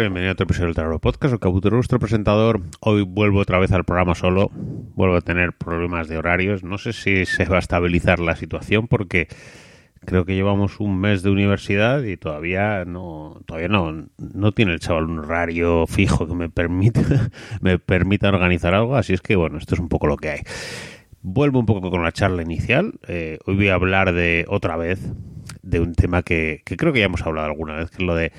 bienvenido a otro episodio del Tarot Podcast. El Cabutero, nuestro presentador. Hoy vuelvo otra vez al programa solo. Vuelvo a tener problemas de horarios. No sé si se va a estabilizar la situación porque creo que llevamos un mes de universidad y todavía no todavía no, no tiene el chaval un horario fijo que me permita me permita organizar algo. Así es que bueno, esto es un poco lo que hay. Vuelvo un poco con la charla inicial. Eh, hoy voy a hablar de otra vez de un tema que creo que ya hemos hablado alguna vez, que es lo de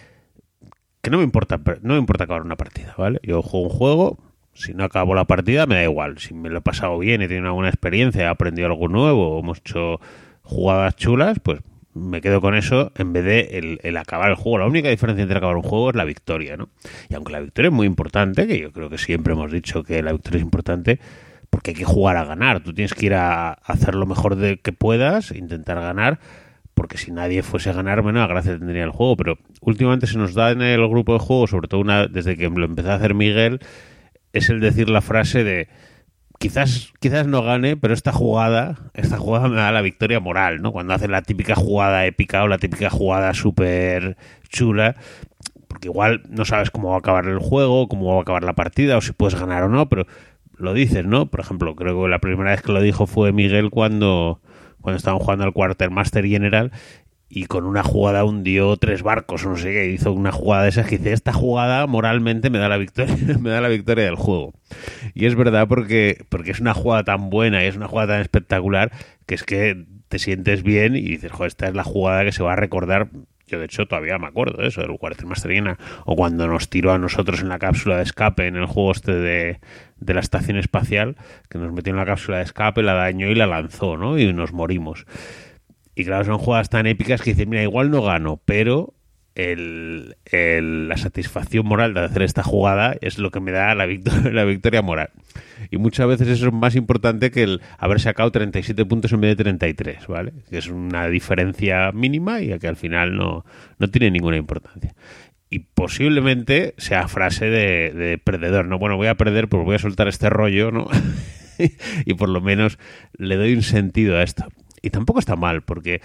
que no me importa no me importa acabar una partida, ¿vale? Yo juego un juego, si no acabo la partida me da igual, si me lo he pasado bien, he tenido una buena experiencia, he aprendido algo nuevo, hemos hecho jugadas chulas, pues me quedo con eso en vez de el, el, acabar el juego. La única diferencia entre acabar un juego es la victoria, ¿no? Y aunque la victoria es muy importante, que yo creo que siempre hemos dicho que la victoria es importante, porque hay que jugar a ganar. Tú tienes que ir a hacer lo mejor de que puedas, intentar ganar, porque si nadie fuese a ganar, menos gracia tendría el juego. Pero últimamente se nos da en el grupo de juego, sobre todo una, desde que lo empezó a hacer Miguel, es el decir la frase de quizás, quizás no gane, pero esta jugada, esta jugada me da la victoria moral, ¿no? Cuando hace la típica jugada épica o la típica jugada súper chula, porque igual no sabes cómo va a acabar el juego, cómo va a acabar la partida, o si puedes ganar o no, pero lo dices, ¿no? Por ejemplo, creo que la primera vez que lo dijo fue Miguel cuando, cuando estaban jugando al Quartermaster General y con una jugada hundió tres barcos no sé qué, hizo una jugada de esas que dice, esta jugada moralmente me da la victoria, me da la victoria del juego. Y es verdad porque, porque es una jugada tan buena y es una jugada tan espectacular que es que te sientes bien y dices, joder, esta es la jugada que se va a recordar. Yo, de hecho, todavía me acuerdo de eso, del Quartermaster General. O cuando nos tiró a nosotros en la cápsula de escape en el juego este de, de la estación espacial, que nos metió en la cápsula de escape, la dañó y la lanzó, ¿no? Y nos morimos. Y claro, son jugadas tan épicas que dices, mira, igual no gano, pero el, la satisfacción moral de hacer esta jugada es lo que me da la victoria, la victoria moral. Y muchas veces eso es más importante que el haber sacado 37 puntos en vez de 33, ¿vale? Que es una diferencia mínima y que al final no, no tiene ninguna importancia y posiblemente sea frase de, de, perdedor, ¿no? Bueno, voy a perder, pues voy a soltar este rollo, ¿no? y por lo menos le doy un sentido a esto. Y tampoco está mal, porque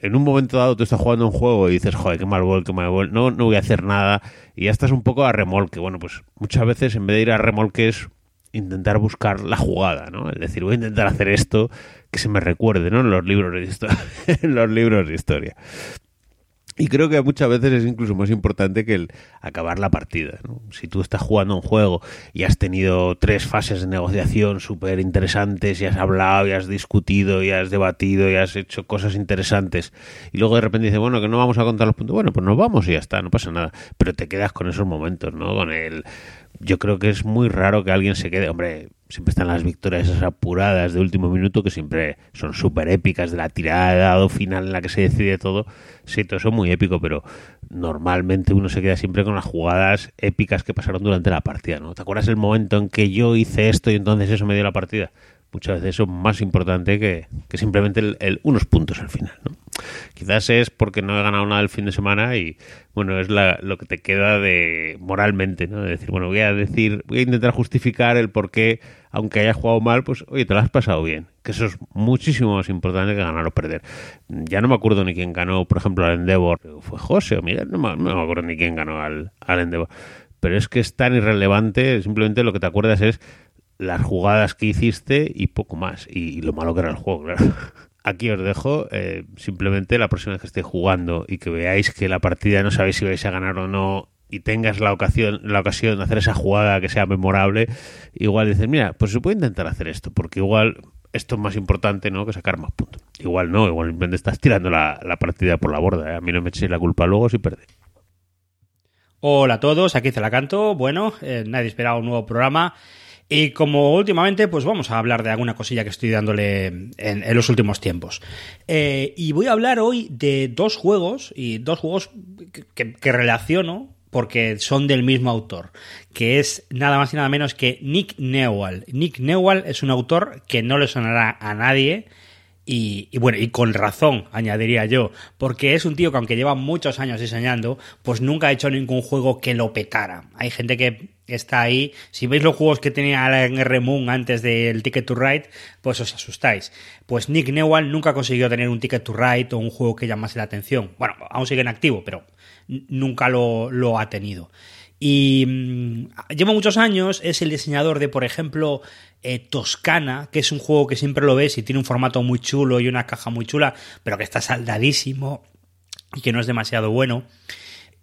en un momento dado tú estás jugando un juego y dices, joder, qué mal vol, qué mal vol, no, no voy a hacer nada, y ya estás un poco a remolque. Bueno, pues muchas veces en vez de ir a remolque es intentar buscar la jugada, ¿no? Es decir, voy a intentar hacer esto que se me recuerde, ¿no? En los libros de en los libros de historia. Y creo que muchas veces es incluso más importante que el acabar la partida. ¿no? Si tú estás jugando un juego y has tenido tres fases de negociación súper interesantes y has hablado y has discutido y has debatido y has hecho cosas interesantes y luego de repente dices, bueno, que no vamos a contar los puntos, bueno, pues nos vamos y ya está, no pasa nada. Pero te quedas con esos momentos, ¿no? Con el... Yo creo que es muy raro que alguien se quede, hombre, siempre están las victorias esas apuradas de último minuto que siempre son súper épicas de la tirada dado final en la que se decide todo. Sí, todo eso es muy épico, pero normalmente uno se queda siempre con las jugadas épicas que pasaron durante la partida, ¿no? ¿Te acuerdas el momento en que yo hice esto y entonces eso me dio la partida? Muchas veces eso es más importante que, que simplemente el, unos puntos al final, ¿no? Quizás es porque no he ganado nada el fin de semana y, bueno, es lo que te queda de moralmente, ¿no? De decir, bueno, voy a decir, voy a intentar justificar el por qué, aunque hayas jugado mal, pues, oye, te lo has pasado bien. Que eso es muchísimo más importante que ganar o perder. Ya no me acuerdo ni quién ganó, por ejemplo, al Endeavor. ¿Fue José o Miguel? No me, no me acuerdo ni quién ganó al, al Endeavor. Pero es que es tan irrelevante, simplemente lo que te acuerdas es las jugadas que hiciste y poco más. Y, lo malo que era el juego, claro aquí os dejo. Eh, simplemente la próxima vez que esté jugando y que veáis que la partida no sabéis si vais a ganar o no y tengas la ocasión, la ocasión de hacer esa jugada que sea memorable, igual dices, mira, pues se puede intentar hacer esto, porque igual esto es más importante ¿no? que sacar más puntos. Igual no, igual simplemente estás tirando la, la partida por la borda. ¿eh? A mí no me echéis la culpa luego si perdéis. Hola a todos, aquí se la canto. Bueno, eh, nadie esperaba un nuevo programa. Y como últimamente, pues vamos a hablar de alguna cosilla que estoy dándole en, los últimos tiempos. Eh, y voy a hablar hoy de dos juegos, y dos juegos que, que, relaciono porque son del mismo autor, que es nada más y nada menos que Nick Newell. Nick Newell es un autor que no le sonará a nadie, y, y, bueno, y con razón, añadiría yo, porque es un tío que aunque lleva muchos años diseñando, pues nunca ha hecho ningún juego que lo petara. Hay gente que está ahí. Si veis los juegos que tenía Alan R. Moon antes del Ticket to Ride, pues os asustáis. Pues Nick Newell nunca consiguió tener un Ticket to Ride o un juego que llamase la atención. Bueno, aún sigue en activo, pero nunca lo, lo ha tenido. Y mm, lleva muchos años, es el diseñador de, por ejemplo, eh, Toscana, que es un juego que siempre lo ves y tiene un formato muy chulo y una caja muy chula, pero que está saldadísimo y que no es demasiado bueno.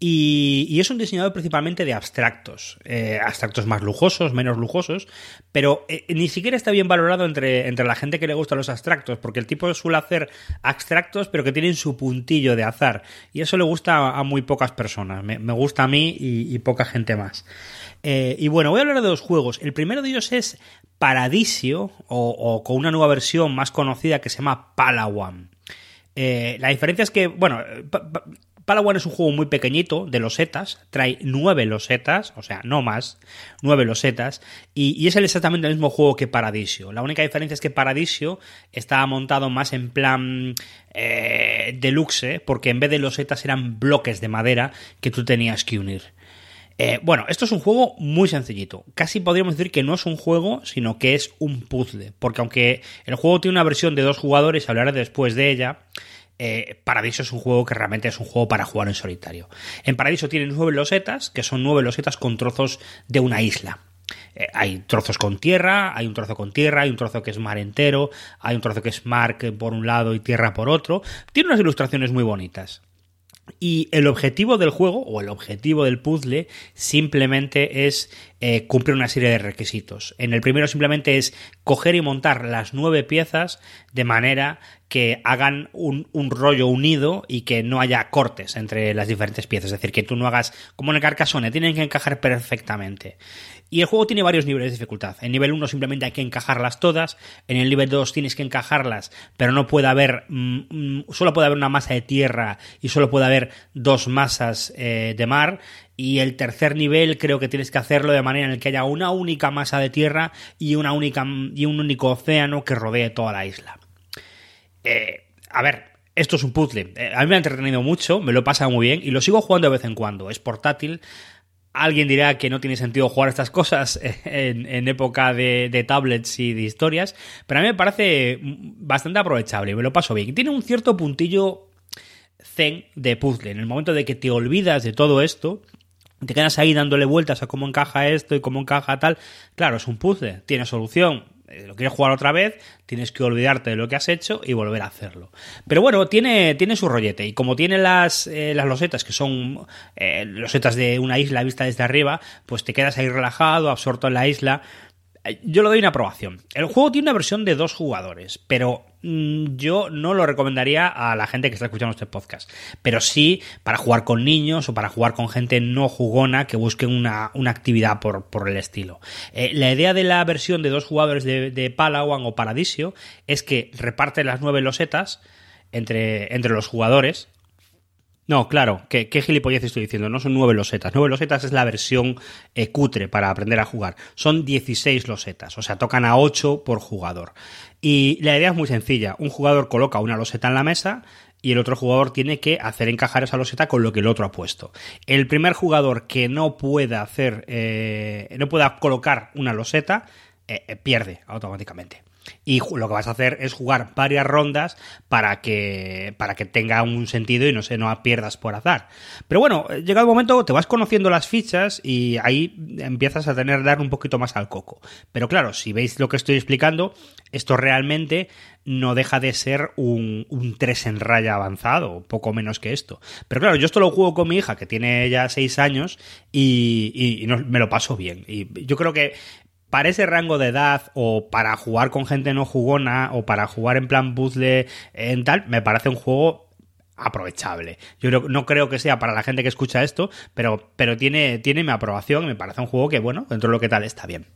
Y, es un diseñador principalmente de abstractos, eh, abstractos más lujosos, menos lujosos, pero eh, ni siquiera está bien valorado entre, entre la gente que le gusta los abstractos, porque el tipo suele hacer abstractos, pero que tienen su puntillo de azar, y eso le gusta a, muy pocas personas, me, gusta a mí y, poca gente más. Eh, y bueno, voy a hablar de dos juegos. El primero de ellos es Paradisio, o, con una nueva versión más conocida que se llama Palawan. la diferencia es que, bueno, Palawan es un juego muy pequeñito, de losetas, trae nueve losetas, o sea, no más, nueve losetas, y, es exactamente el mismo juego que Paradisio. La única diferencia es que Paradisio está montado más en plan eh, deluxe, porque en vez de losetas eran bloques de madera que tú tenías que unir. Eh, bueno, esto es un juego muy sencillito. Casi podríamos decir que no es un juego, sino que es un puzzle. Porque aunque el juego tiene una versión de dos jugadores, hablaré después de ella, eh, Paradiso es un juego que realmente es un juego para jugar en solitario. En Paradiso tienen nueve losetas, que son nueve losetas con trozos de una isla. Eh, hay trozos con tierra, hay un trozo con tierra, hay un trozo que es mar entero, hay un trozo que es mar por un lado y tierra por otro. Tiene unas ilustraciones muy bonitas. Y el objetivo del juego, o el objetivo del puzzle, simplemente es eh, cumplir una serie de requisitos. En el primero simplemente es coger y montar las nueve piezas de manera que hagan un, rollo unido y que no haya cortes entre las diferentes piezas. Es decir, que tú no hagas como en el Carcassonne, tienen que encajar perfectamente. Y el juego tiene varios niveles de dificultad. En nivel 1 simplemente hay que encajarlas todas. En el nivel 2 tienes que encajarlas, pero no puede haber. Mm, mm, solo puede haber una masa de tierra y solo puede haber dos masas eh, de mar. Y el tercer nivel creo que tienes que hacerlo de manera en que haya una única masa de tierra y, una única, y un único océano que rodee toda la isla. Eh, a ver, esto es un puzzle. Eh, a mí me ha entretenido mucho, me lo he pasado muy bien y lo sigo jugando de vez en cuando. Es portátil. Alguien dirá que no tiene sentido jugar estas cosas en, época de, tablets y de historias, pero a mí me parece bastante aprovechable, me lo paso bien. Tiene un cierto puntillo zen de puzzle. En el momento de que te olvidas de todo esto, te quedas ahí dándole vueltas a cómo encaja esto y cómo encaja tal. Claro, es un puzzle, tiene solución. Eh, lo quieres jugar otra vez, tienes que olvidarte de lo que has hecho y volver a hacerlo. Pero bueno, tiene, tiene su rollete. Y como tiene las, eh, las losetas, que son eh, losetas de una isla vista desde arriba, pues te quedas ahí relajado, absorto en la isla. Yo le doy una aprobación. El juego tiene una versión de dos jugadores, pero mm, yo no lo recomendaría a la gente que está escuchando este podcast. Pero sí para jugar con niños o para jugar con gente no jugona que busque una, actividad por, el estilo. Eh, la idea de la versión de dos jugadores de, de Palawan o Paradisio es que reparte las nueve losetas entre, entre los jugadores no, claro, ¿qué, qué gilipollez estoy diciendo? No son nueve losetas. Nueve losetas es la versión eh, cutre para aprender a jugar. Son 16 losetas, o sea, tocan a 8 por jugador. Y la idea es muy sencilla. Un jugador coloca una loseta en la mesa y el otro jugador tiene que hacer encajar esa loseta con lo que el otro ha puesto. El primer jugador que no pueda hacer, eh, no pueda colocar una loseta, eh, pierde automáticamente. Y lo que vas a hacer es jugar varias rondas para que, para que tenga un sentido y no se no pierdas por azar. Pero bueno, llega el momento, te vas conociendo las fichas y ahí empiezas a tener dar un poquito más al coco. Pero claro, si veis lo que estoy explicando, esto realmente no deja de ser un, un 3 en raya avanzado, poco menos que esto. Pero claro, yo esto lo juego con mi hija, que tiene ya 6 años, y, y, me lo paso bien. Y yo creo que para ese rango de edad o para jugar con gente no jugona o para jugar en plan puzzle en tal, me parece un juego aprovechable. Yo no creo que sea para la gente que escucha esto, pero, pero tiene, tiene mi aprobación y me parece un juego que, bueno, dentro de lo que tal está bien.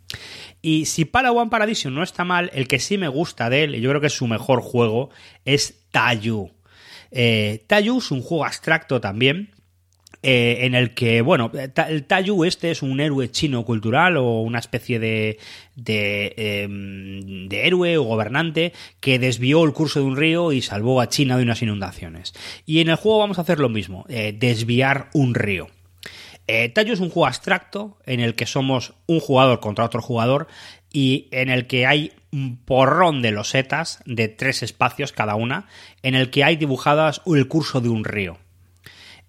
Y si Palawan Paradiso no está mal, el que sí me gusta de él, y yo creo que es su mejor juego, es Tayu. Eh, Tayu es un juego abstracto también, eh, en el que, bueno, el Tayu este es un héroe chino cultural o una especie de, de, em, de, héroe o gobernante que desvió el curso de un río y salvó a China de unas inundaciones. Y en el juego vamos a hacer lo mismo, eh, desviar un río. Eh, Tayu es un juego abstracto en el que somos un jugador contra otro jugador y en el que hay un porrón de losetas de tres espacios cada una, en el que hay dibujadas el curso de un río.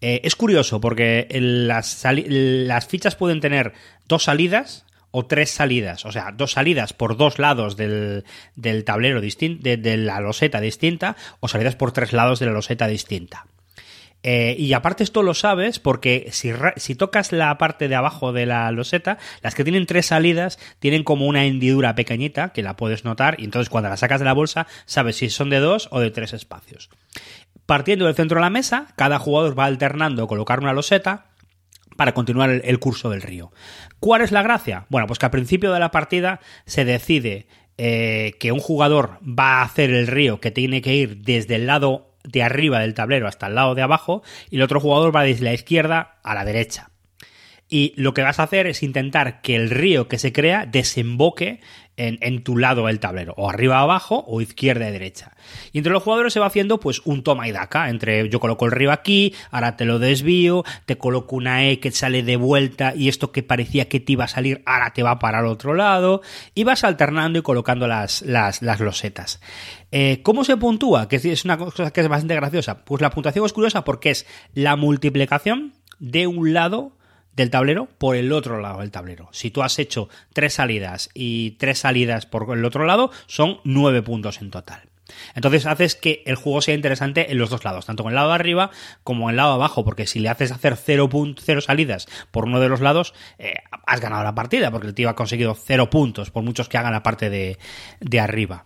Eh, es curioso porque las, las fichas pueden tener dos salidas o tres salidas, o sea, dos salidas por dos lados del, tablero distinto, de, la loseta distinta, o salidas por tres lados de la loseta distinta. Eh, y aparte esto lo sabes porque si, si, tocas la parte de abajo de la loseta, las que tienen tres salidas tienen como una hendidura pequeñita que la puedes notar y entonces cuando la sacas de la bolsa sabes si son de dos o de tres espacios. Partiendo del centro de la mesa, cada jugador va alternando colocar una loseta para continuar el, curso del río. ¿Cuál es la gracia? Bueno, pues que al principio de la partida se decide eh, que un jugador va a hacer el río que tiene que ir desde el lado de arriba del tablero hasta el lado de abajo y el otro jugador va desde la izquierda a la derecha y lo que vas a hacer es intentar que el río que se crea desemboque en, tu lado del tablero, o arriba abajo, o izquierda y derecha. Y entre los jugadores se va haciendo pues un toma y daca, entre yo coloco el río aquí, ahora te lo desvío, te coloco una E que sale de vuelta y esto que parecía que te iba a salir, ahora te va para el otro lado, y vas alternando y colocando las, las, losetas. Eh, ¿Cómo se puntúa? Que es una cosa que es bastante graciosa. Pues la puntuación es curiosa porque es la multiplicación de un lado del tablero por el otro lado del tablero. Si tú has hecho tres salidas y tres salidas por el otro lado, son nueve puntos en total. Entonces haces que el juego sea interesante en los dos lados, tanto en el lado de arriba como en el lado de abajo, porque si le haces hacer cero, cero salidas por uno de los lados, eh, has ganado la partida, porque el tío ha conseguido cero puntos, por muchos que hagan la parte de, de arriba.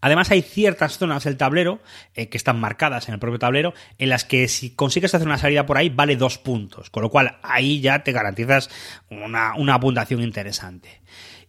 Además hay ciertas zonas del tablero eh, que están marcadas en el propio tablero en las que si consigues hacer una salida por ahí vale dos puntos, con lo cual ahí ya te garantizas una, una interesante.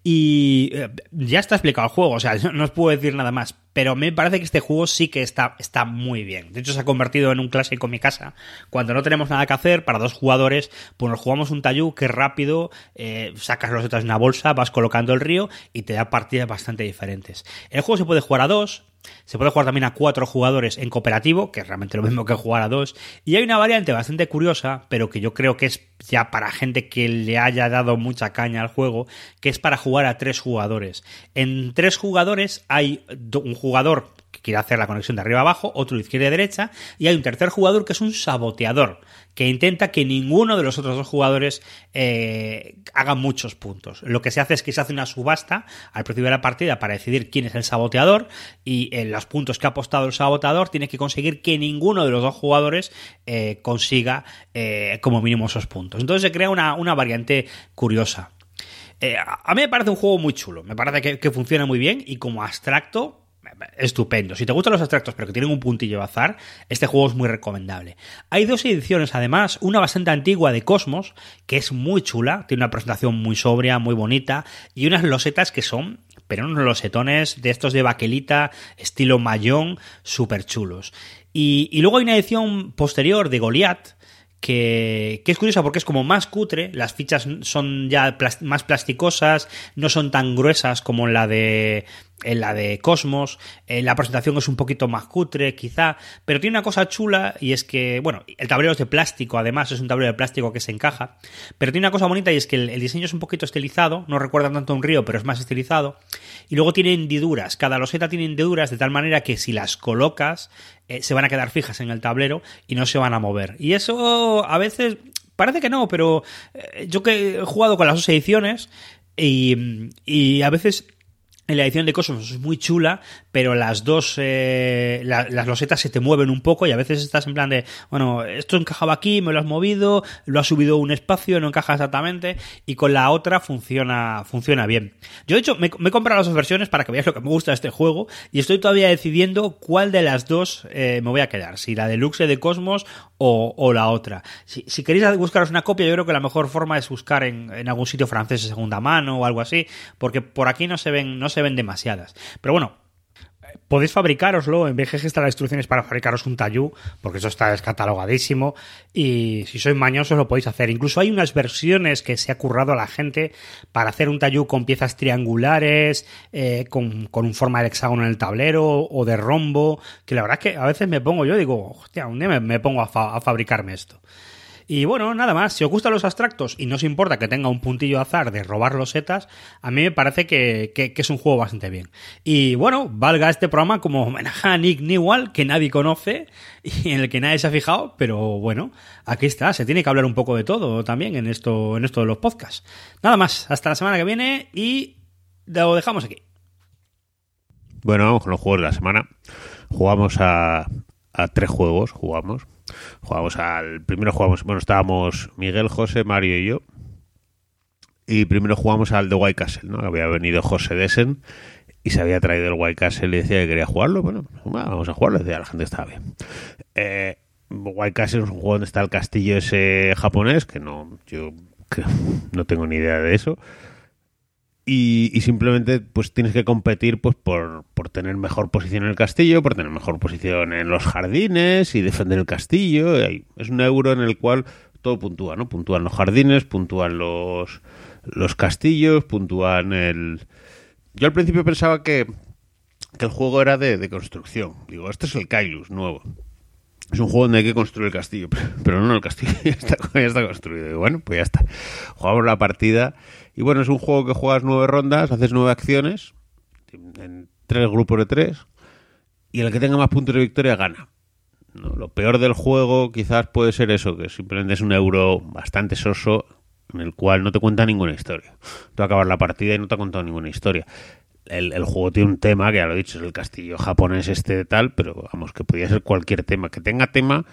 Y eh, ya está explicado el juego, o sea, no os puedo decir nada más. Pero me parece que este juego sí que está, está muy bien. De hecho, se ha convertido en un clásico en mi casa. Cuando no tenemos nada que hacer, para dos jugadores, pues nos jugamos un Tayu que rápido eh, sacas los otros de una bolsa, vas colocando el río y te da partidas bastante diferentes. El juego se puede jugar a dos, se puede jugar también a cuatro jugadores en cooperativo, que es realmente lo mismo que jugar a dos. Y hay una variante bastante curiosa, pero que yo creo que es ya para gente que le haya dado mucha caña al juego, que es para jugar a tres jugadores. En tres jugadores hay un jugador que quiere hacer la conexión de arriba abajo, otro izquierda y derecha, y hay un tercer jugador que es un saboteador, que intenta que ninguno de los otros dos jugadores eh, haga muchos puntos. Lo que se hace es que se hace una subasta al principio de la partida para decidir quién es el saboteador, y en los puntos que ha apostado el saboteador tiene que conseguir que ninguno de los dos jugadores eh, consiga eh, como mínimo esos puntos. Entonces se crea una, una variante curiosa. a mí me parece un juego muy chulo, me parece que, funciona muy bien y como abstracto estupendo. Si te gustan los abstractos pero que tienen un puntillo azar, este juego es muy recomendable. Hay dos ediciones además, una bastante antigua de Cosmos, que es muy chula, tiene una presentación muy sobria, muy bonita, y unas losetas que son, pero unos losetones de estos de baquelita, estilo mayón, súper chulos. Y, luego hay una edición posterior de Goliath, que, es curiosa porque es como más cutre, las fichas son ya más plasticosas, no son tan gruesas como la de en la de Cosmos, la presentación es un poquito más cutre, quizá, pero tiene una cosa chula y es que, bueno, el tablero es de plástico, además es un tablero de plástico que se encaja, pero tiene una cosa bonita y es que el, diseño es un poquito estilizado, no recuerda tanto a un río, pero es más estilizado, y luego tiene hendiduras, cada loseta tiene hendiduras de tal manera que si las colocas eh, se van a quedar fijas en el tablero y no se van a mover. Y eso a veces parece que no, pero eh, yo que he jugado con las dos ediciones y, y a veces la edición de Cosmos es muy chula, pero las dos, eh, las losetas se te mueven un poco y a veces estás en plan de, bueno, esto encajaba aquí, me lo has movido, lo has subido un espacio, no encaja exactamente, y con la otra funciona, funciona bien. Yo, de hecho, me, he comprado las dos versiones para que veáis lo que me gusta de este juego y estoy todavía decidiendo cuál de las dos eh, me voy a quedar, si la deluxe de Cosmos o, la otra. Si, queréis buscaros una copia, yo creo que la mejor forma es buscar en, en algún sitio francés de segunda mano o algo así, porque por aquí no se ven, no se ven demasiadas. Pero bueno, podéis fabricaroslo, en BGG están las instrucciones para fabricaros un tallú, porque eso está descatalogadísimo, y si sois mañosos lo podéis hacer. Incluso hay unas versiones que se ha currado a la gente para hacer un tallú con piezas triangulares, eh, con, con forma de hexágono en el tablero, o de rombo, que la verdad es que a veces me pongo yo, digo, hostia, un día me, pongo a fabricarme esto. Y bueno, nada más, si os gustan los abstractos y no os importa que tenga un puntillo azar de robar los setas, a mí me parece que, que, es un juego bastante bien. Y bueno, valga este programa como homenaje a Nick Newell, que nadie conoce y en el que nadie se ha fijado, pero bueno, aquí está, se tiene que hablar un poco de todo también en esto, en esto de los podcasts. Nada más, hasta la semana que viene y lo dejamos aquí. Bueno, vamos con los juegos de la semana. Jugamos a, a tres juegos, jugamos. Jugamos al. Primero jugamos. Bueno, estábamos Miguel, José, Mario y yo. Y primero jugamos al de White Castle, ¿no? Había venido José Desen y se había traído el White Castle y decía que quería jugarlo. Bueno, vamos a jugarlo. Decía, la gente estaba bien. Eh, White Castle es un juego donde está el castillo ese japonés, que no. Yo no tengo ni idea de eso. Y, simplemente pues tienes que competir pues por, por, tener mejor posición en el castillo, por tener mejor posición en los jardines y defender el castillo. Es un euro en el cual todo puntúa, ¿no? Puntúan los jardines, puntúan los, los castillos, puntúan el... Yo al principio pensaba que, que el juego era de, de, construcción. Digo, este es el Kailus nuevo. Es un juego donde hay que construir el castillo, pero, no, el castillo ya está, ya está construido. Y bueno, pues ya está. Jugamos la partida y bueno, es un juego que juegas nueve rondas, haces nueve acciones, en tres grupos de tres, y el que tenga más puntos de victoria gana. Lo peor del juego quizás puede ser eso, que simplemente es un euro bastante soso en el cual no te cuenta ninguna historia. Tú acabas la partida y no te ha contado ninguna historia. El, el, juego tiene un tema, que ya lo he dicho, es el castillo japonés este de tal, pero vamos, que podría ser cualquier tema. Que tenga tema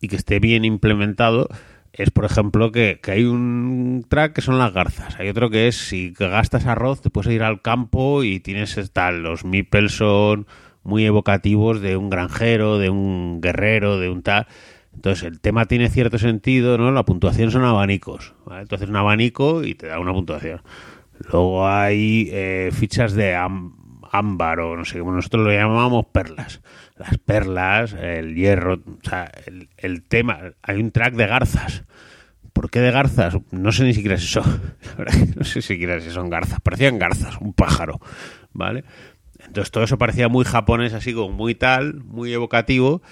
y que esté bien implementado es, por ejemplo, que, hay un track que son las garzas. Hay otro que es si gastas arroz, te puedes ir al campo y tienes tal. Los meeples son muy evocativos de un granjero, de un guerrero, de un tal. Entonces el tema tiene cierto sentido, ¿no? La puntuación son abanicos. ¿vale? Entonces un abanico y te da una puntuación. Luego hay eh, fichas de ámbar o no sé, como nosotros lo llamamos perlas las perlas, el hierro, o sea, el, tema. Hay un track de garzas. ¿Por qué de garzas? No sé ni siquiera si son. no sé siquiera si son garzas. Parecían garzas, un pájaro. ¿Vale? Entonces todo eso parecía muy japonés, así como muy tal, muy evocativo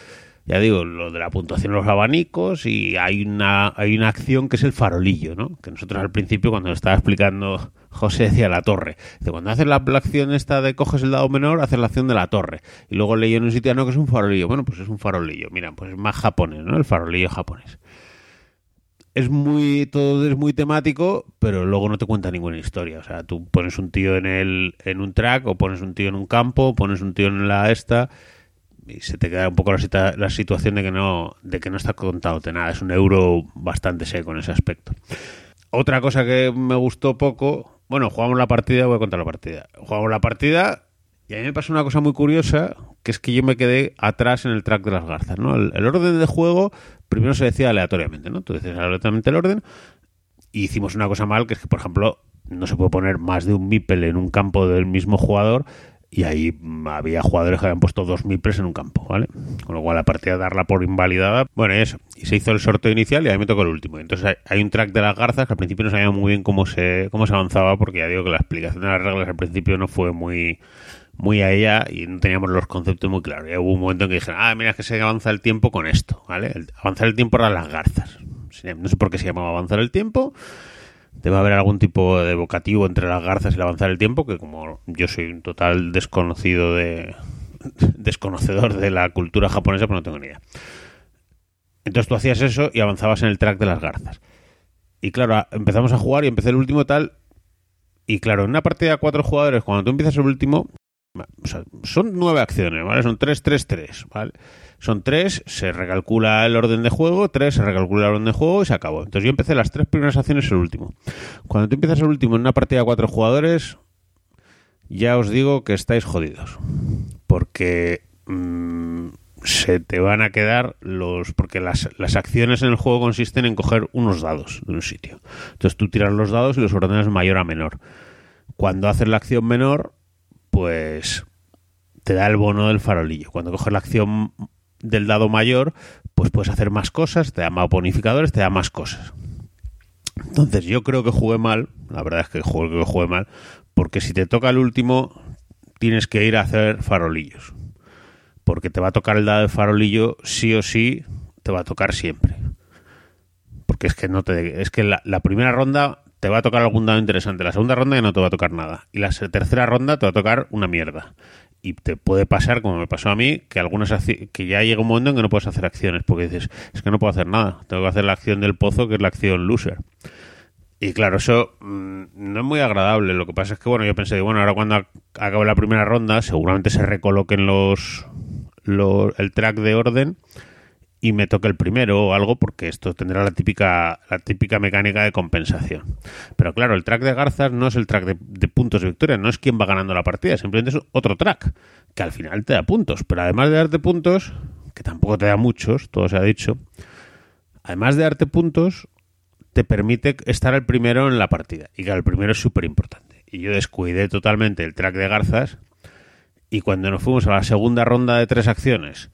ya digo, lo de la puntuación de los abanicos y hay una, hay una acción que es el farolillo, ¿no? Que nosotros al principio, cuando lo estaba explicando José, decía la torre. Dice, cuando haces la, acción esta de coges el dado menor, haces la acción de la torre. Y luego leí en un sitio, no, que es un farolillo. Bueno, pues es un farolillo. Mira, pues es más japonés, ¿no? El farolillo japonés. Es muy, todo es muy temático, pero luego no te cuenta ninguna historia. O sea, tú pones un tío en el, en un track, o pones un tío en un campo, pones un tío en la esta y se te queda un poco la, la, situación de que no de que no está contándote nada. Es un euro bastante seco en ese aspecto. Otra cosa que me gustó poco, bueno, jugamos la partida, voy a contar la partida. Jugamos la partida y a mí me pasó una cosa muy curiosa, que es que yo me quedé atrás en el track de las garzas, ¿no? El, orden de juego primero se decía aleatoriamente, ¿no? Tú decías aleatoriamente el orden y hicimos una cosa mal, que es que, por ejemplo, no se puede poner más de un mipel en un campo del mismo jugador y ahí había jugadores que habían puesto dos miples en un campo, ¿vale? Con lo cual la partida darla por invalidada, bueno, eso. Y se hizo el sorteo inicial y ahí me tocó el último. Entonces hay, un track de las garzas que al principio no sabía muy bien cómo se, cómo se avanzaba porque ya digo que la explicación de las reglas al principio no fue muy muy a ella y no teníamos los conceptos muy claros. Ya hubo un momento en que dijeron, ah, mira, es que se avanza el tiempo con esto, ¿vale? avanzar el tiempo era las garzas. No sé por qué se llamaba avanzar el tiempo, debe haber algún tipo de evocativo entre las garzas y el avanzar el tiempo, que como yo soy un total desconocido de desconocedor de la cultura japonesa, pues no tengo ni idea. Entonces tú hacías eso y avanzabas en el track de las garzas. Y claro, empezamos a jugar y empecé el último tal. Y claro, en una partida de cuatro jugadores, cuando tú empiezas el último, son nueve acciones, ¿vale? Son tres, tres, tres, ¿vale? Son tres, se recalcula el orden de juego, tres, se recalcula el orden de juego y se acabó. Entonces yo empecé las tres primeras acciones el último. Cuando tú empiezas el último en una partida de cuatro jugadores, ya os digo que estáis jodidos. Porque mm, se te van a quedar los... Porque las, las acciones en el juego consisten en coger unos dados de un sitio. Entonces tú tiras los dados y los ordenas mayor a menor. Cuando haces la acción menor, pues te da el bono del farolillo. Cuando coges la acción del dado mayor, pues puedes hacer más cosas, te da más bonificadores, te da más cosas. Entonces yo creo que jugué mal, la verdad es que jugué, que jugué mal, porque si te toca el último, tienes que ir a hacer farolillos. Porque te va a tocar el dado de farolillo, sí o sí, te va a tocar siempre. porque es que no te es que la, la primera ronda te va a tocar algún dado interesante, la segunda ronda ya no te va a tocar nada y la tercera ronda te va a tocar una mierda y te puede pasar, como me pasó a mí, que algunas que ya llega un momento en que no puedes hacer acciones, porque dices, es que no puedo hacer nada, tengo que hacer la acción del pozo, que es la acción loser. Y claro, eso mmm, no es muy agradable. Lo que pasa es que, bueno, yo pensé bueno, ahora cuando acabe la primera ronda, seguramente se recoloquen los, los el track de orden y me toque el primero o algo porque esto tendrá la típica la típica mecánica de compensación. Pero claro, el track de Garzas no es el track de, de, puntos de victoria, no es quien va ganando la partida, simplemente es otro track que al final te da puntos, pero además de darte puntos, que tampoco te da muchos, todo se ha dicho, además de darte puntos, te permite estar el primero en la partida. Y claro, el primero es súper importante. Y yo descuidé totalmente el track de Garzas y cuando nos fuimos a la segunda ronda de tres acciones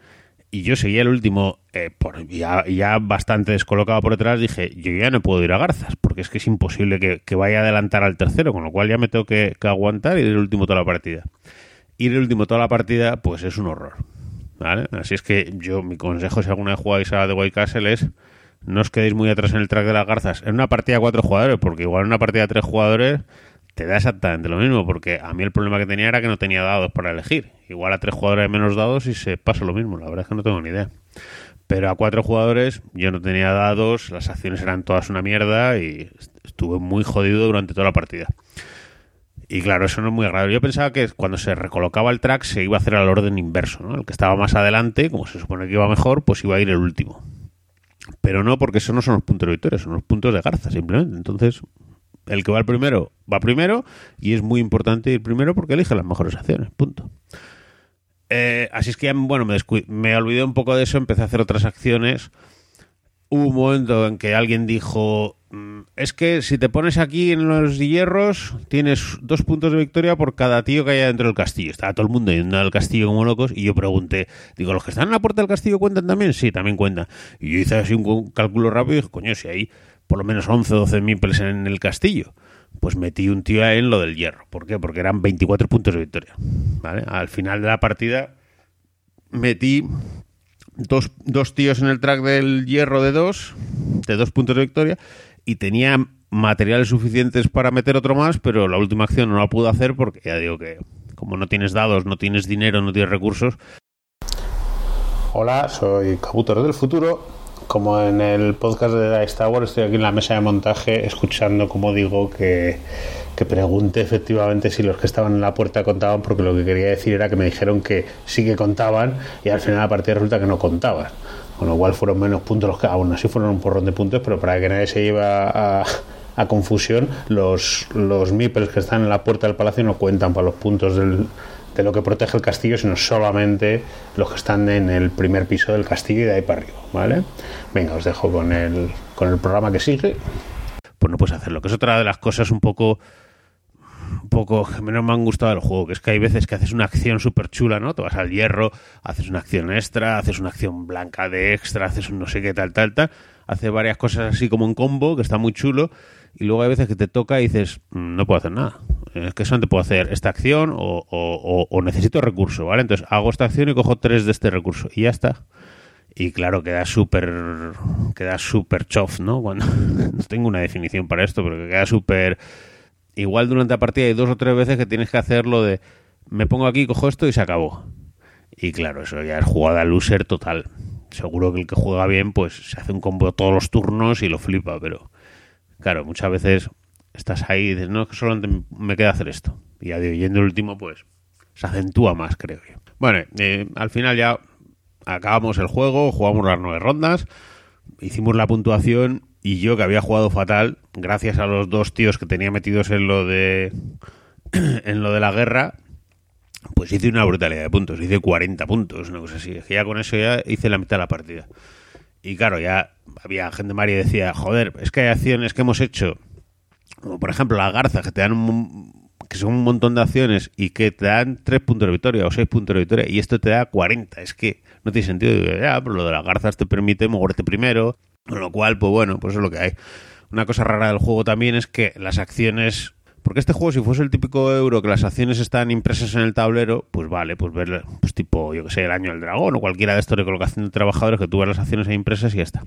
y yo seguía el último, eh, por, ya, ya, bastante descolocado por detrás, dije, yo ya no puedo ir a Garzas, porque es que es imposible que, que vaya a adelantar al tercero, con lo cual ya me tengo que, que, aguantar y ir el último toda la partida. Ir el último toda la partida, pues es un horror. ¿vale? Así es que yo, mi consejo, si alguna vez jugáis a The White Castle, es no os quedéis muy atrás en el track de las Garzas en una partida de cuatro jugadores, porque igual en una partida de tres jugadores te da exactamente lo mismo, porque a mí el problema que tenía era que no tenía dados para elegir. Igual a tres jugadores menos dados y se pasa lo mismo, la verdad es que no tengo ni idea. Pero a cuatro jugadores yo no tenía dados, las acciones eran todas una mierda y estuve muy jodido durante toda la partida. Y claro, eso no es muy agradable. Yo pensaba que cuando se recolocaba el track se iba a hacer al orden inverso, ¿no? El que estaba más adelante, como se supone que iba mejor, pues iba a ir el último. Pero no, porque eso no son los puntos de victoria, son los puntos de garza, simplemente. Entonces, el que va al primero va primero y es muy importante ir primero porque elige las mejores acciones, punto. Eh, así es que bueno, me, me olvidé un poco de eso, empecé a hacer otras acciones. Hubo un momento en que alguien dijo, es que si te pones aquí en los hierros, tienes dos puntos de victoria por cada tío que haya dentro del castillo. Estaba todo el mundo yendo al castillo como locos y yo pregunté, digo, ¿los que están en la puerta del castillo cuentan también? Sí, también cuentan. Y yo hice así un cálculo rápido y dije, coño, si hay por lo menos 11 o 12 meeples en el castillo. Pues metí un tío en lo del hierro. ¿Por qué? Porque eran 24 puntos de victoria. ¿vale? Al final de la partida metí dos, dos tíos en el track del hierro de dos, de dos puntos de victoria, y tenía materiales suficientes para meter otro más, pero la última acción no la pude hacer porque ya digo que como no tienes dados, no tienes dinero, no tienes recursos. Hola, soy Kabutor del futuro como en el podcast de Star Wars, estoy aquí en la mesa de montaje escuchando, como digo, que, que, pregunte efectivamente si los que estaban en la puerta contaban, porque lo que quería decir era que me dijeron que sí que contaban y al final la partida resulta que no contaban. Con lo cual fueron menos puntos los que, aún así fueron un porrón de puntos, pero para que nadie se lleve a, a confusión, los, los meeples que están en la puerta del palacio no cuentan para los puntos del, de lo que protege el castillo, sino solamente los que están en el primer piso del castillo y de ahí para arriba, ¿vale? Venga, os dejo con el, con el programa que sigue. Pues no puedes hacerlo, que es otra de las cosas un poco un poco que menos me han gustado del juego, que es que hay veces que haces una acción súper chula, ¿no? Te vas al hierro, haces una acción extra, haces una acción blanca de extra, haces un no sé qué tal, tal, tal, hace varias cosas así como un combo, que está muy chulo, y luego hay veces que te toca y dices, no puedo hacer nada. Es que solamente puedo hacer esta acción o, necesito recurso, ¿vale? Entonces hago esta acción y cojo tres de este recurso y ya está. Y claro, queda súper queda súper chof, ¿no? Cuando no tengo una definición para esto, pero queda súper igual durante la partida hay dos o tres veces que tienes que hacer lo de me pongo aquí, cojo esto y se acabó. Y claro, eso ya es jugada loser total. Seguro que el que juega bien, pues se hace un combo todos los turnos y lo flipa, pero claro, muchas veces estás ahí y dices, no, es que solamente me queda hacer esto. Y ya yendo el último, pues se acentúa más, creo yo. Bueno, eh, al final ya acabamos el juego, jugamos las nueve rondas, hicimos la puntuación y yo que había jugado fatal, gracias a los dos tíos que tenía metidos en lo de en lo de la guerra, pues hice una brutalidad de puntos, hice 40 puntos, una cosa así. que ya con eso ya hice la mitad de la partida. Y claro, ya había gente María decía, joder, es que hay acciones que hemos hecho, como por ejemplo la garza, que te dan un, que son un montón de acciones y que te dan 3 puntos de victoria o 6 puntos de victoria y esto te da 40. Es que no tiene sentido. Ya, pero lo de las garzas te permite moverte primero, con lo cual, pues bueno, pues es lo que hay. Una cosa rara del juego también es que las acciones Porque este juego, si fuese el típico euro que las acciones están impresas en el tablero, pues vale, pues ver, pues tipo, yo que sé, el año del dragón o cualquiera de estos de colocación de trabajadores que tú ves las acciones ahí impresas y ya está.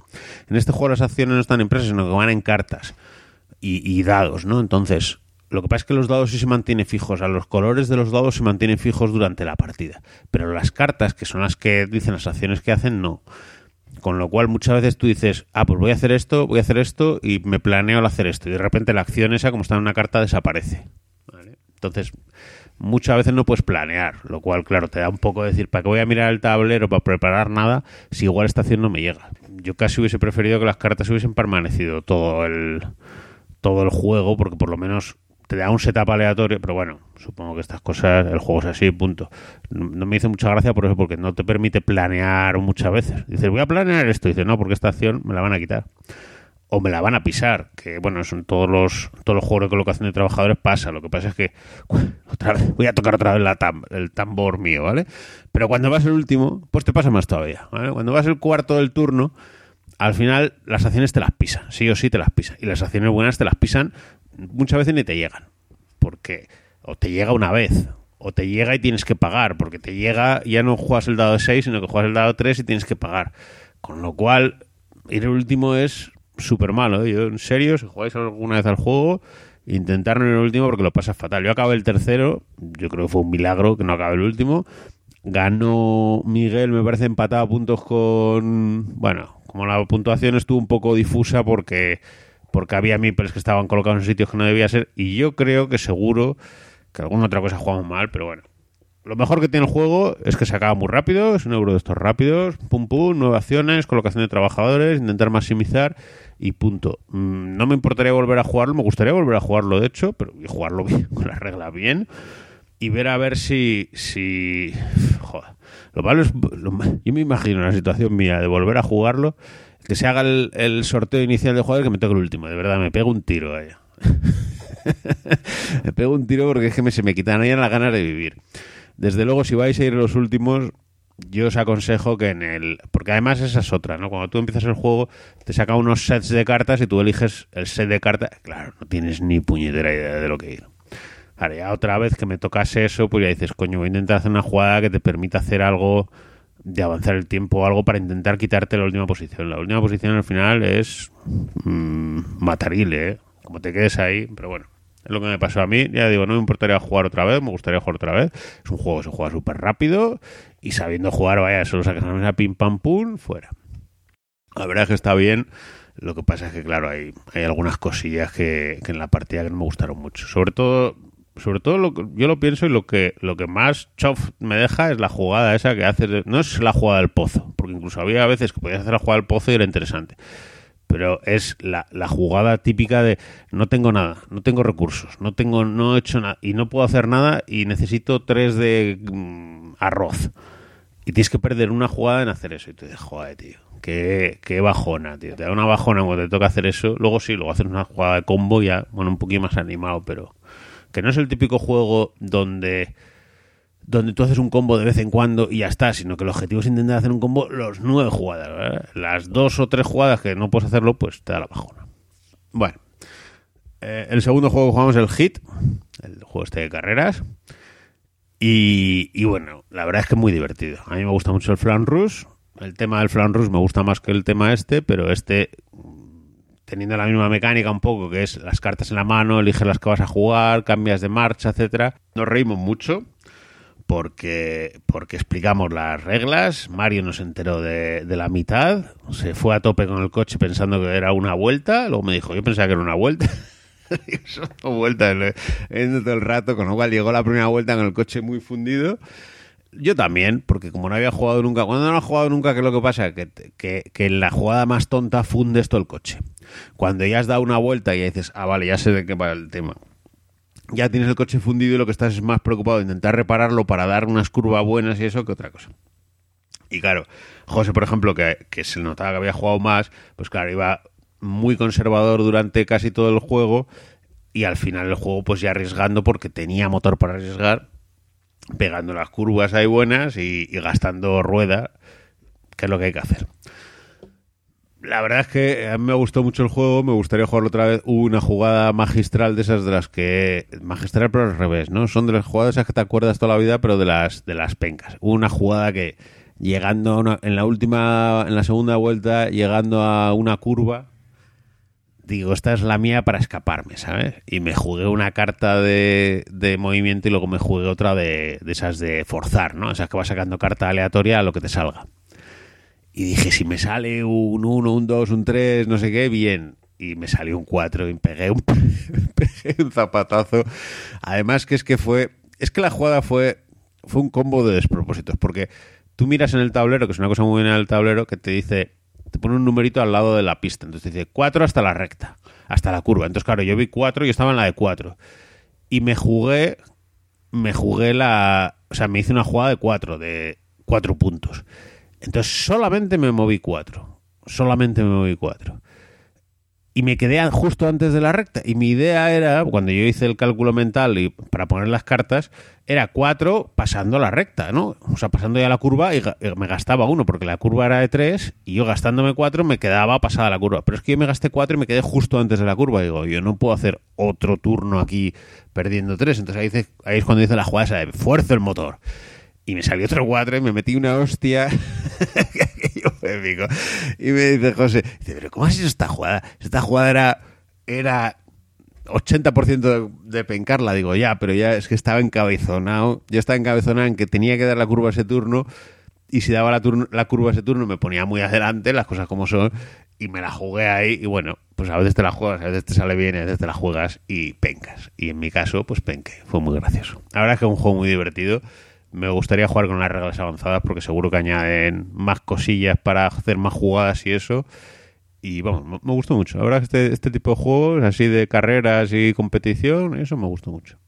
En este juego las acciones no están impresas, sino que van en cartas y, y dados, ¿no? Entonces, lo que pasa es que los dados sí se mantienen fijos, a los colores de los dados se mantienen fijos durante la partida, pero las cartas, que son las que dicen las acciones que hacen, no. Con lo cual muchas veces tú dices, ah, pues voy a hacer esto, voy a hacer esto y me planeo el hacer esto. Y de repente la acción esa, como está en una carta, desaparece. Entonces, muchas veces no puedes planear, lo cual, claro, te da un poco de decir, ¿para qué voy a mirar el tablero para preparar nada si igual esta acción no me llega? Yo casi hubiese preferido que las cartas hubiesen permanecido todo el, todo el juego, porque por lo menos te da un setup aleatorio, pero bueno, supongo que estas cosas, el juego es así, punto. No, me hizo mucha gracia por eso, porque no te permite planear muchas veces. Dices, voy a planear esto, y dices, no, porque esta acción me la van a quitar. O me la van a pisar, que bueno, son todos los, todos los juegos de colocación de trabajadores pasa. Lo que pasa es que otra vez, voy a tocar otra vez la tam, el tambor mío, ¿vale? Pero cuando vas el último, pues te pasa más todavía, ¿vale? Cuando vas el cuarto del turno, al final las acciones te las pisan, sí o sí te las pisan. Y las acciones buenas te las pisan muchas veces ni te llegan. Porque o te llega una vez, o te llega y tienes que pagar, porque te llega, ya no juegas el dado 6, sino que juegas el dado 3 y tienes que pagar. Con lo cual, ir el último es súper malo. ¿eh? Yo, en serio, si jugáis alguna vez al juego, intentar no el último porque lo pasas fatal. Yo acabé el tercero, yo creo que fue un milagro que no acabe el último. Ganó Miguel, me parece empatado a puntos con. Bueno, como la puntuación estuvo un poco difusa porque porque había meeples que estaban colocados en sitios que no debía ser, y yo creo que seguro que alguna otra cosa jugamos mal, pero bueno. Lo mejor que tiene el juego es que se acaba muy rápido, es un euro de estos rápidos, pum pum, nueve acciones, colocación de trabajadores, intentar maximizar y punto. Mm, no me importaría volver a jugarlo, me gustaría volver a jugarlo de hecho, pero jugarlo bien, con las reglas bien y ver a ver si... si joder, lo malo es... yo me imagino la situación mía de volver a jugarlo que se haga el, sorteo inicial de jugador que me toque el último. De verdad, me pego un tiro ahí. me pego un tiro porque es que me, se me quitan ahí las ganas de vivir. Desde luego, si vais a ir los últimos, yo os aconsejo que en el... Porque además esa es otra, ¿no? Cuando tú empiezas el juego, te saca unos sets de cartas y tú eliges el set de cartas. Claro, no tienes ni puñetera idea de lo que ir. Ya otra vez que me tocase eso, pues ya dices, coño, voy a intentar hacer una jugada que te permita hacer algo de avanzar el tiempo o algo para intentar quitarte la última posición. La última posición al final es mmm, matarile, ¿eh? como te quedes ahí, pero bueno. Es lo que me pasó a mí. Ya digo, no me importaría jugar otra vez, me gustaría jugar otra vez. Es un juego que se juega súper rápido y sabiendo jugar, vaya, solo sacas la mesa pim pam pum, fuera. La verdad es que está bien. Lo que pasa es que, claro, hay, hay algunas cosillas que, que en la partida que no me gustaron mucho. Sobre todo, sobre todo lo que, yo lo pienso y lo que lo que más chof me deja es la jugada esa que haces, no es la jugada del pozo, porque incluso había veces que podías hacer la jugada del pozo y era interesante. Pero es la, la jugada típica de no tengo nada, no tengo recursos, no tengo, no he hecho nada y no puedo hacer nada y necesito tres de mm, arroz. Y tienes que perder una jugada en hacer eso. Y te dices, joder, tío, qué, qué bajona, tío. Te da una bajona cuando te toca hacer eso. Luego sí, luego haces una jugada de combo ya, bueno, un poquito más animado, pero que no es el típico juego donde donde tú haces un combo de vez en cuando y ya está, sino que el objetivo es intentar hacer un combo los nueve jugadas. Las dos o tres jugadas que no puedes hacerlo, pues te da la bajona. Bueno, eh, el segundo juego que jugamos es el Hit, el juego este de carreras. Y, y, bueno, la verdad es que es muy divertido. A mí me gusta mucho el Flan Rush. El tema del Flan Rush me gusta más que el tema este, pero este teniendo la misma mecánica un poco, que es las cartas en la mano, eliges las que vas a jugar, cambias de marcha, etcétera. Nos reímos mucho porque, porque explicamos las reglas. Mario nos enteró de, de, la mitad, se fue a tope con el coche pensando que era una vuelta, luego me dijo, yo pensaba que era una vuelta. Son vueltas todo el rato, con lo cual llegó la primera vuelta con el coche muy fundido. Yo también, porque como no había jugado nunca, cuando no has jugado nunca, ¿qué es lo que pasa? Que, que, que en la jugada más tonta fundes todo el coche. Cuando ya has dado una vuelta y ya dices, ah, vale, ya sé de qué va el tema. Ya tienes el coche fundido y lo que estás es más preocupado de intentar repararlo para dar unas curvas buenas y eso que otra cosa. Y claro, José, por ejemplo, que, que se notaba que había jugado más, pues claro, iba muy conservador durante casi todo el juego y al final el juego pues ya arriesgando porque tenía motor para arriesgar, pegando las curvas ahí buenas y, gastando rueda, que es lo que hay que hacer. La verdad es que a mí me gustó mucho el juego, me gustaría jugarlo otra vez. Hubo una jugada magistral de esas de las que. Magistral, pero al revés, ¿no? Son de las jugadas esas que te acuerdas toda la vida, pero de las, de las pencas. Hubo una jugada que, llegando a una- en la última, en la segunda vuelta, llegando a una curva, digo, esta es la mía para escaparme, ¿sabes? Y me jugué una carta de, de movimiento y luego me jugué otra de, de esas de forzar, ¿no? Esas que vas sacando carta aleatoria a lo que te salga. Y dije, si me sale un 1, un 2, un 3, no sé qué, bien. Y me salió un 4 y pegué un, pegué un zapatazo. Además que es que fue... Es que la jugada fue, fue un combo de despropósitos. Porque tú miras en el tablero, que es una cosa muy buena en el tablero, que te dice... Te pone un numerito al lado de la pista. Entonces dice 4 hasta la recta, hasta la curva. Entonces, claro, yo vi 4 y estaba en la de 4. Y me jugué... Me jugué la... O sea, me hice una jugada de 4, de 4 puntos. Entonces solamente me moví cuatro. Solamente me moví cuatro. Y me quedé justo antes de la recta. Y mi idea era, cuando yo hice el cálculo mental y para poner las cartas, era cuatro pasando la recta, ¿no? O sea, pasando ya la curva y me gastaba uno, porque la curva era de tres y yo gastándome cuatro me quedaba pasada la curva. Pero es que yo me gasté cuatro y me quedé justo antes de la curva. Digo, yo no puedo hacer otro turno aquí perdiendo tres. Entonces ahí, es cuando dice la jugada esa de fuerzo el motor. Y me salió otro 4 y me metí una hostia. Épico. Y me dice José, dice, pero ¿cómo has hecho esta jugada? Esta jugada era, era 80% de, de pencarla. Digo, ya, pero ya es que estaba encabezonado. Yo estaba encabezonado en que tenía que dar la curva ese turno. Y si daba la, turno- la curva ese turno me ponía muy adelante, las cosas como son. Y me la jugué ahí. Y bueno, pues a veces te la juegas, a veces te sale bien, a veces te la juegas y pencas. Y en mi caso, pues penque. Fue muy gracioso. Verdad es que es un juego muy divertido. Me gustaría jugar con las reglas avanzadas porque seguro que añaden más cosillas para hacer más jugadas y eso. Y vamos, me- gustó mucho. La verdad que este, este tipo de juegos, así de carreras y competición, eso me gustó mucho.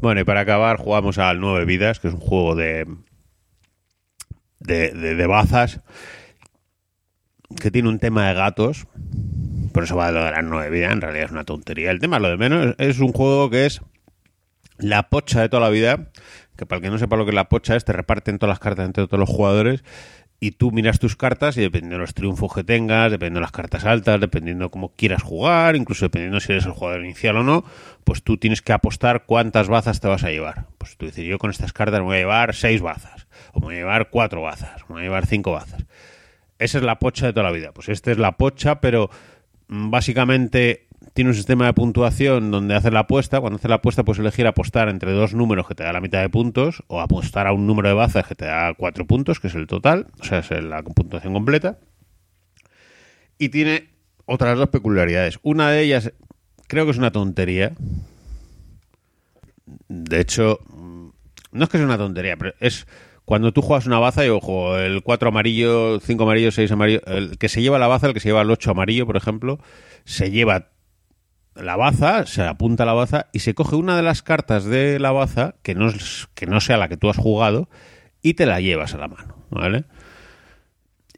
Bueno, y para acabar, jugamos al Nueve Vidas, que es un juego de, de, de, de bazas que tiene un tema de gatos. Por eso va de lo de las nueve vidas, en realidad es una tontería. El tema, lo de menos, es un juego que es la pocha de toda la vida, que para el que no sepa lo que la pocha es, te reparten todas las cartas entre todos los jugadores y tú miras tus cartas y dependiendo de los triunfos que tengas, dependiendo de las cartas altas, dependiendo de cómo quieras jugar, incluso dependiendo si eres el jugador inicial o no, pues tú tienes que apostar cuántas bazas te vas a llevar. Pues tú dices, yo con estas cartas me voy a llevar seis bazas, o me voy a llevar cuatro bazas, o me voy a llevar cinco bazas. Esa es la pocha de toda la vida. Pues esta es la pocha, pero mm, básicamente tiene un sistema de puntuación donde haces la apuesta. Cuando haces la apuesta puedes elegir apostar entre dos números que te da la mitad de puntos o apostar a un número de bazas que te da cuatro puntos, que es el total, o sea, es la puntuación completa. Y tiene otras dos peculiaridades. Una de ellas creo que es una tontería. De hecho, mm, no es que sea una tontería, pero es cuando tú juegas una baza y ojo, el 4 amarillo, 5 amarillo, 6 amarillo, el que se lleva la baza, el que se lleva el 8 amarillo, por ejemplo, se lleva la baza, se apunta la baza y se coge una de las cartas de la baza que no, es- que no sea la que tú has jugado y te la llevas a la mano, ¿vale?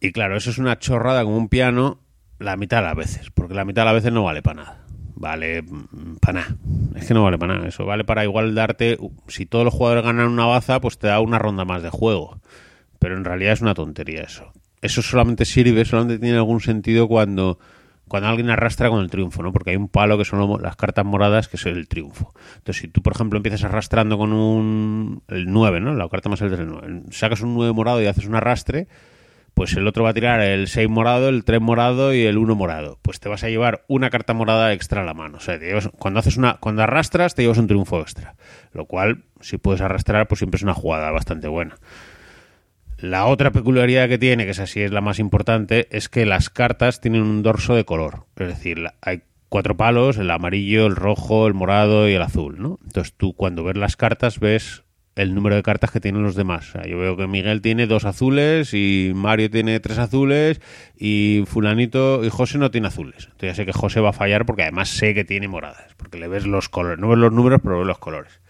Y claro, eso es una chorrada como un piano la mitad de las veces, porque la mitad de las veces no vale para nada. Vale para nada. Es que no vale para nada. Eso vale para igual darte. Si todos los jugadores ganan una baza, pues te da una ronda más de juego. Pero en realidad es una tontería eso. Eso solamente sirve, solamente tiene algún sentido cuando, cuando alguien arrastra con el triunfo, ¿no? Porque hay un palo que son las cartas moradas, que es el triunfo. Entonces, si tú, por ejemplo, empiezas arrastrando con un. el 9, ¿no? La carta más alta es el 9. Sacas un 9 morado y haces un arrastre pues el otro va a tirar el 6 morado, el 3 morado y el 1 morado. Pues te vas a llevar una carta morada extra a la mano. O sea, te llevas- cuando haces una, cuando arrastras, te llevas un triunfo extra. Lo cual, si puedes arrastrar, pues siempre es una jugada bastante buena. La otra peculiaridad que tiene, que esa sí es la más importante, es que las cartas tienen un dorso de color. Es decir, hay cuatro palos, el amarillo, el rojo, el morado y el azul, ¿no? Entonces tú cuando ves las cartas ves el número de cartas que tienen los demás. Yo veo que Miguel tiene dos azules y Mario tiene tres azules y fulanito y José no tiene azules. Entonces ya sé que José va a fallar porque además sé que tiene moradas, porque le ves los colores, no ves los números, pero ves los colores.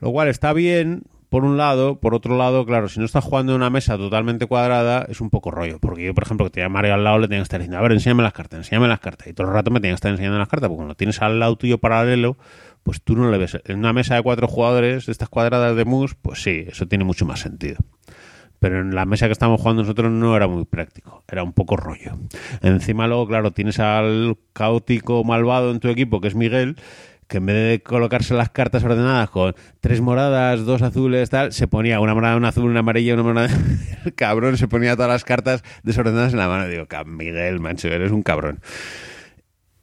Lo cual está bien, por un lado. Por otro lado, claro, si no estás jugando en una mesa totalmente cuadrada, es un poco rollo. Porque yo, por ejemplo, que tenía Mario al lado, le tenía que estar diciendo, a ver, enséñame las cartas, enséñame las cartas. Y todo el rato me tenía que estar enseñando las cartas, porque cuando tienes al lado tuyo paralelo, pues tú no le ves. En una mesa de cuatro jugadores, estas cuadradas de mus, pues sí, eso tiene mucho más sentido. pero en la mesa que estábamos jugando nosotros no era muy práctico, era un poco rollo. Encima luego, claro, tienes al caótico malvado en tu equipo, que es Miguel, que en vez de colocarse las cartas ordenadas con tres moradas, dos azules, tal, se ponía una morada, una azul, una amarilla, una morada. Cabrón se ponía todas las cartas desordenadas en la mano. Digo, Miguel, mancho, eres un cabrón.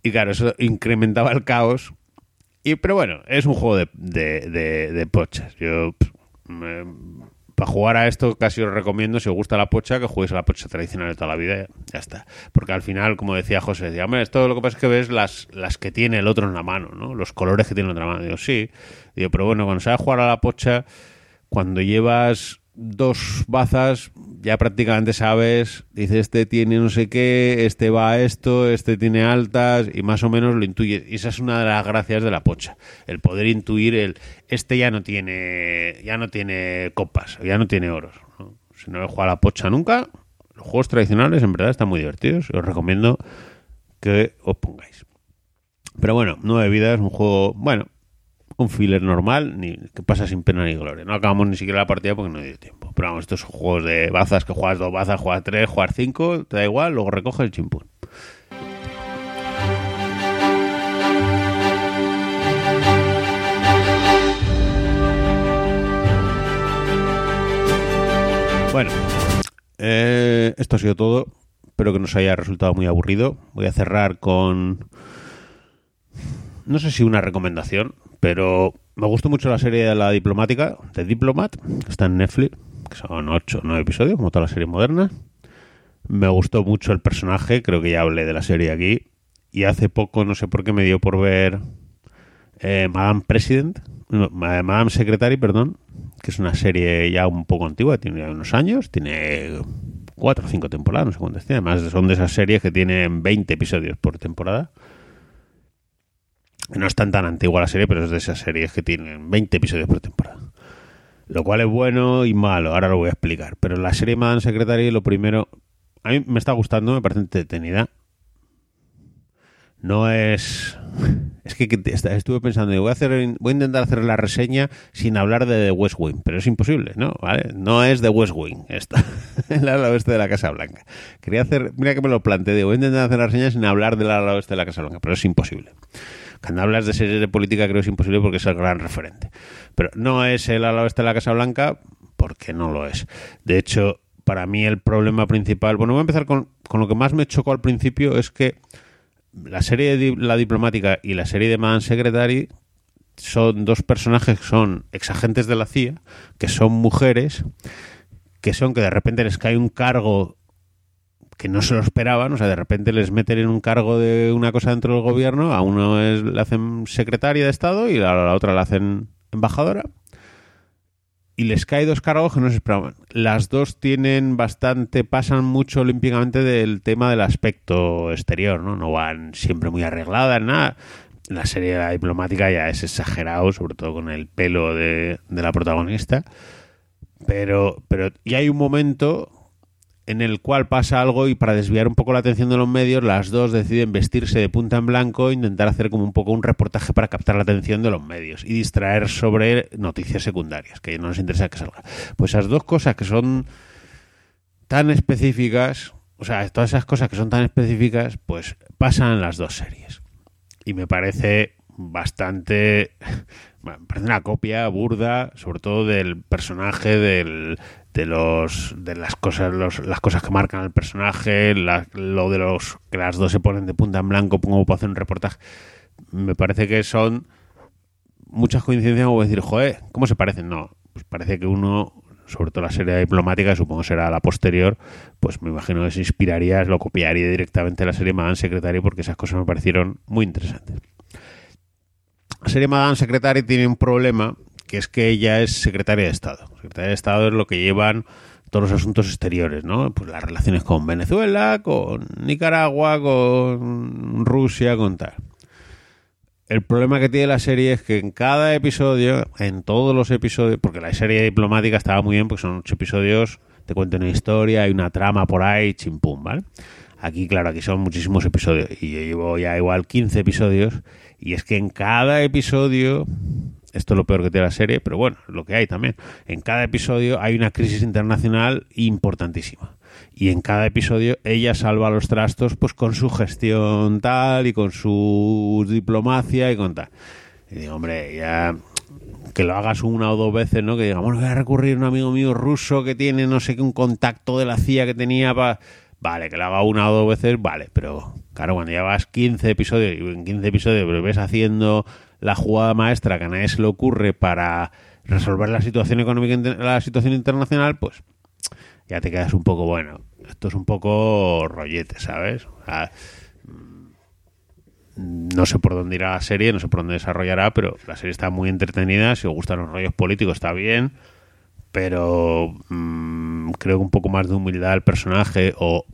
Y claro, eso incrementaba el caos. Y, pero bueno, es un juego de, de, de, pochas. Yo para jugar a esto casi os recomiendo, si os gusta la pocha, que juguéis a la pocha tradicional de toda la vida. Ya está. Porque al final, como decía José, decía, hombre, esto lo que pasa es que ves las, las que tiene el otro en la mano, ¿no? Los colores que tiene en la mano. Digo, sí. Digo, pero bueno, cuando sabes jugar a la pocha, cuando llevas dos bazas, ya prácticamente sabes, dice este tiene no sé qué, este va a esto, este tiene altas y más o menos lo intuye. Y esa es una de las gracias de la pocha, el poder intuir el este ya no tiene ya no tiene copas, ya no tiene oros. Si no he jugado a la pocha nunca, los juegos tradicionales en verdad están muy divertidos os recomiendo que os pongáis. Pero bueno, nueve vidas, un juego, bueno, un filler normal, ni que pasa sin pena ni gloria. No acabamos ni siquiera la partida porque no hay tiempo. Pero vamos, estos juegos de bazas que juegas dos bazas, juegas tres, juegas cinco, te da igual, luego recoges el chimpún. Bueno, eh, esto ha sido todo. Espero que nos haya resultado muy aburrido. Voy a cerrar con... No sé si una recomendación, pero me gustó mucho la serie de la diplomática, de Diplomat, que está en Netflix, que son 8 o 9 episodios, como toda la serie moderna. Me gustó mucho el personaje, creo que ya hablé de la serie aquí. Y hace poco, no sé por qué, me dio por ver eh, Madame President, Madame Secretary, perdón, que es una serie ya un poco antigua, tiene unos años, tiene 4 o 5 temporadas, no sé cuántas tiene. Además, son de esas series que tienen 20 episodios por temporada. No es tan tan antigua la serie, pero es de esas series que tienen 20 episodios por temporada. Lo cual es bueno y malo, ahora lo voy a explicar. Pero la serie Madame Secretary, lo primero, a mí me está gustando, me parece entretenida. No es... Es que estuve pensando, voy a, hacer, voy a intentar hacer la reseña sin hablar de The West Wing, pero es imposible, ¿no? ¿Vale? No es The West Wing, está el oeste de la Casa Blanca. Quería hacer, mira que me lo planteé, voy a intentar hacer la reseña sin hablar del ala oeste de la Casa Blanca, pero es imposible. Cuando hablas de series de política creo que es imposible porque es el gran referente. Pero no es el ala oeste de la Casa Blanca porque no lo es. De hecho, para mí el problema principal... Bueno, voy a empezar con, con lo que más me chocó al principio es que la serie de La Diplomática y la serie de Man Secretary son dos personajes que son exagentes de la CIA, que son mujeres, que son que de repente les cae un cargo que no se lo esperaban, o sea, de repente les meten en un cargo de una cosa dentro del gobierno, a uno es, le hacen secretaria de Estado y a la otra le hacen embajadora. Y les cae dos cargos que no se esperaban. Las dos tienen bastante, pasan mucho olímpicamente del tema del aspecto exterior, ¿no? No van siempre muy arregladas, nada. La serie de la diplomática ya es exagerado, sobre todo con el pelo de, de la protagonista. Pero, pero, y hay un momento en el cual pasa algo y para desviar un poco la atención de los medios, las dos deciden vestirse de punta en blanco e intentar hacer como un poco un reportaje para captar la atención de los medios y distraer sobre noticias secundarias, que no les interesa que salga. Pues esas dos cosas que son tan específicas, o sea, todas esas cosas que son tan específicas, pues pasan en las dos series. Y me parece bastante me parece una copia burda, sobre todo del personaje, del, de los de las cosas las cosas que marcan al personaje lo de los que las dos se ponen de punta en blanco pongo para hacer un reportaje me parece que son muchas coincidencias como decir joder cómo se parecen no pues parece que uno sobre todo la serie diplomática supongo será la posterior pues me imagino que se inspiraría lo copiaría directamente la serie Madame Secretary porque esas cosas me parecieron muy interesantes. La serie Madame Secretary tiene un problema que es que ella es secretaria de Estado. Secretaria de Estado es lo que llevan todos los asuntos exteriores, ¿no? Pues las relaciones con Venezuela, con Nicaragua, con Rusia, con tal. El problema que tiene la serie es que en cada episodio, en todos los episodios, porque la serie diplomática estaba muy bien, porque son ocho episodios, te cuento una historia, hay una trama por ahí, chimpum, ¿vale? Aquí, claro, aquí son muchísimos episodios y yo llevo ya igual 15 episodios y es que en cada episodio esto es lo peor que tiene la serie, pero bueno, lo que hay también. En cada episodio hay una crisis internacional importantísima. Y en cada episodio ella salva los trastos pues con su gestión tal y con su diplomacia y con tal. Y digo, hombre, ya que lo hagas una o dos veces, ¿no? Que digamos, voy a recurrir a un amigo mío ruso que tiene no sé qué, un contacto de la CIA que tenía para... Vale, que lo haga una o dos veces, vale, pero claro, cuando llevas 15 episodios y en 15 episodios ves haciendo la jugada maestra que a nadie se le ocurre para resolver la situación económica, la situación internacional, pues ya te quedas un poco, bueno, esto es un poco rollete, ¿sabes? Sea, no sé por dónde irá la serie, no sé por dónde desarrollará, pero la serie está muy entretenida. Si os gustan los rollos políticos, está bien. Pero mmm, creo que un poco más de humildad al personaje o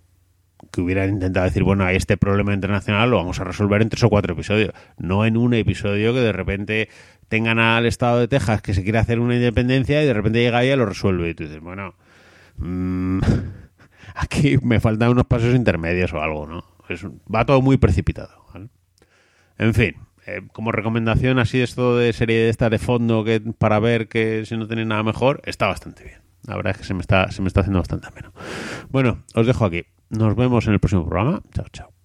que hubieran intentado decir, bueno, hay este problema internacional, lo vamos a resolver en tres o cuatro episodios. No en un episodio que de repente tengan al Estado de Texas que se quiere hacer una independencia y de repente llega ella y lo resuelve. Y tú dices, bueno, mmm, aquí me faltan unos pasos intermedios o algo, ¿no? Es, va todo muy precipitado. ¿vale? En fin, eh, como recomendación así esto de serie de esta de fondo que para ver que si no tenéis nada mejor, está bastante bien. La verdad es que se me está, se me está haciendo bastante ameno. Bueno, os dejo aquí. Nos vemos en el próximo programa. Chao, chao.